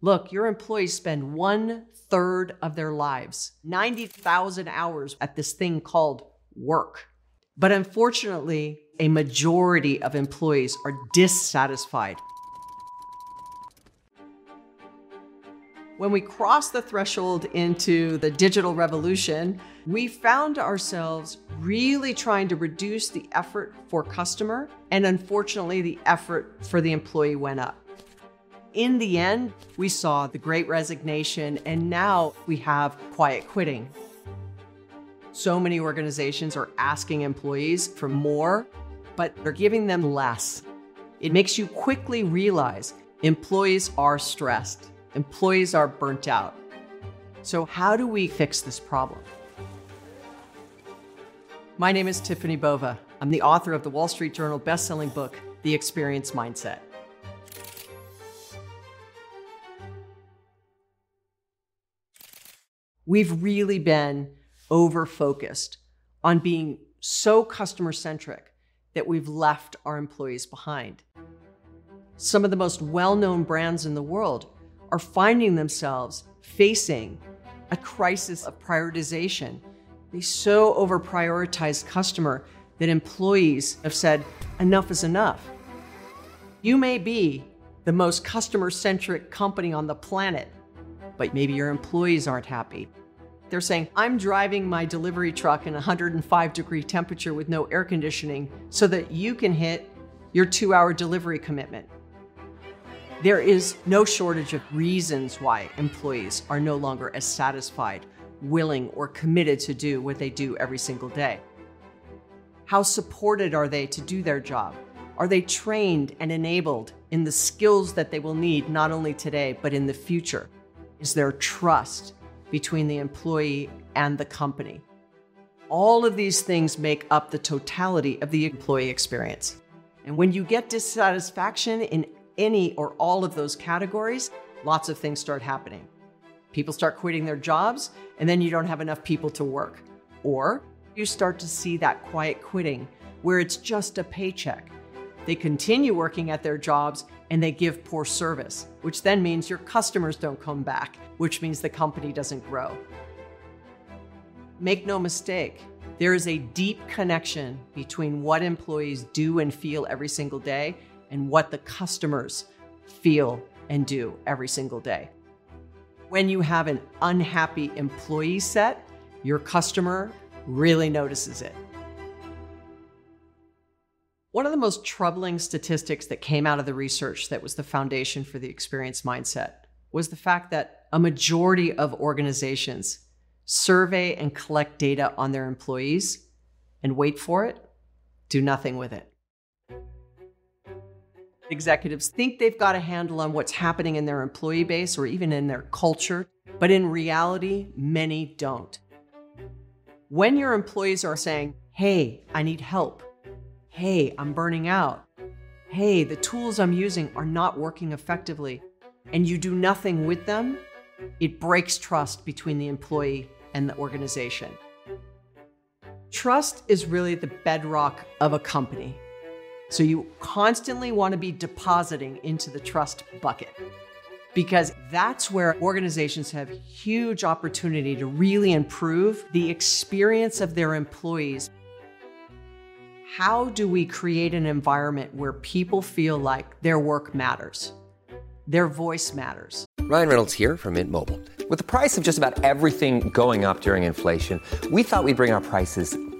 Look, your employees spend one third of their lives, 90,000 hours at this thing called work. But unfortunately, a majority of employees are dissatisfied. When we crossed the threshold into the digital revolution, we found ourselves really trying to reduce the effort for customer, and unfortunately, the effort for the employee went up. In the end, we saw the great resignation, and now we have quiet quitting. So many organizations are asking employees for more, but they're giving them less. It makes you quickly realize employees are stressed, employees are burnt out. So, how do we fix this problem? My name is Tiffani Bova. I'm the author of the Wall Street Journal bestselling book, The Experience Mindset. We've really been over focused on being so customer centric that we've left our employees behind. Some of the most well known brands in the world are finding themselves facing a crisis of prioritization. They so over prioritize customer that employees have said, enough is enough. You may be the most customer centric company on the planet, but maybe your employees aren't happy. They're saying, I'm driving my delivery truck in 105 degree temperature with no air conditioning so that you can hit your two hour delivery commitment. There is no shortage of reasons why employees are no longer as satisfied, willing, or committed to do what they do every single day. How supported are they to do their job? Are they trained and enabled in the skills that they will need not only today, but in the future? Is there trust between the employee and the company. All of these things make up the totality of the employee experience. And when you get dissatisfaction in any or all of those categories, lots of things start happening. People start quitting their jobs, and then you don't have enough people to work. Or you start to see that quiet quitting where it's just a paycheck. They continue working at their jobs and they give poor service, which then means your customers don't come back, which means the company doesn't grow. Make no mistake, there is a deep connection between what employees do and feel every single day and what the customers feel and do every single day. When you have an unhappy employee set, your customer really notices it. One of the most troubling statistics that came out of the research that was the foundation for the experience mindset was the fact that a majority of organizations survey and collect data on their employees and wait for it, do nothing with it. Executives think they've got a handle on what's happening in their employee base or even in their culture, but in reality, many don't. When your employees are saying, Hey, I need help, Hey, I'm burning out. Hey, the tools I'm using are not working effectively, and you do nothing with them, it breaks trust between the employee and the organization. Trust is really the bedrock of a company. So you constantly want to be depositing into the trust bucket because that's where organizations have huge opportunity to really improve the experience of their employees how do we create an environment where people feel like their work matters, their voice matters? Ryan Reynolds here from Mint Mobile. With the price of just about everything going up during inflation, we thought we'd bring our prices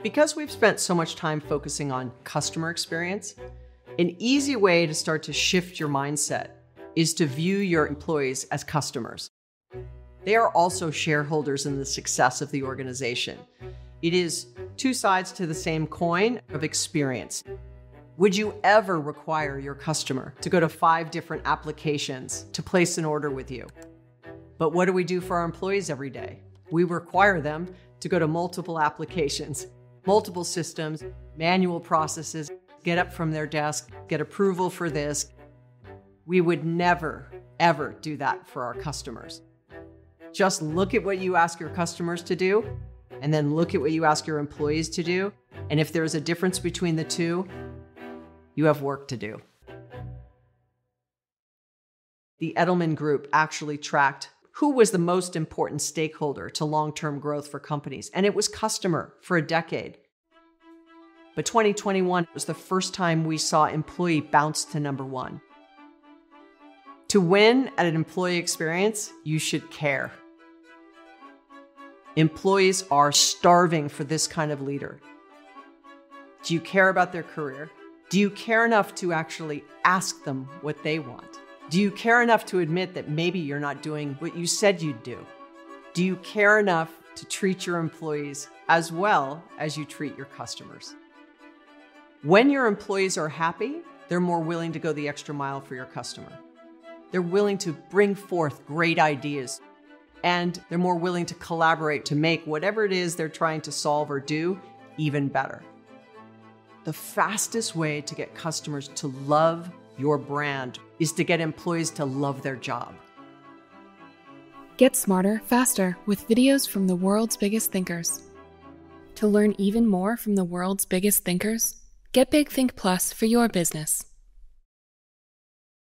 Because we've spent so much time focusing on customer experience, an easy way to start to shift your mindset is to view your employees as customers. They are also shareholders in the success of the organization. It is two sides to the same coin of experience. Would you ever require your customer to go to five different applications to place an order with you? But what do we do for our employees every day? We require them to go to multiple applications, multiple systems, manual processes, get up from their desk, get approval for this. We would never, ever do that for our customers. Just look at what you ask your customers to do, and then look at what you ask your employees to do. And if there's a difference between the two, you have work to do. The Edelman Group actually tracked who was the most important stakeholder to long term growth for companies, and it was customer for a decade. But 2021 was the first time we saw employee bounce to number one. To win at an employee experience, you should care. Employees are starving for this kind of leader. Do you care about their career? Do you care enough to actually ask them what they want? Do you care enough to admit that maybe you're not doing what you said you'd do? Do you care enough to treat your employees as well as you treat your customers? When your employees are happy, they're more willing to go the extra mile for your customer. They're willing to bring forth great ideas and they're more willing to collaborate to make whatever it is they're trying to solve or do even better. The fastest way to get customers to love your brand is to get employees to love their job. Get smarter, faster with videos from the world's biggest thinkers. To learn even more from the world's biggest thinkers, get Big Think Plus for your business.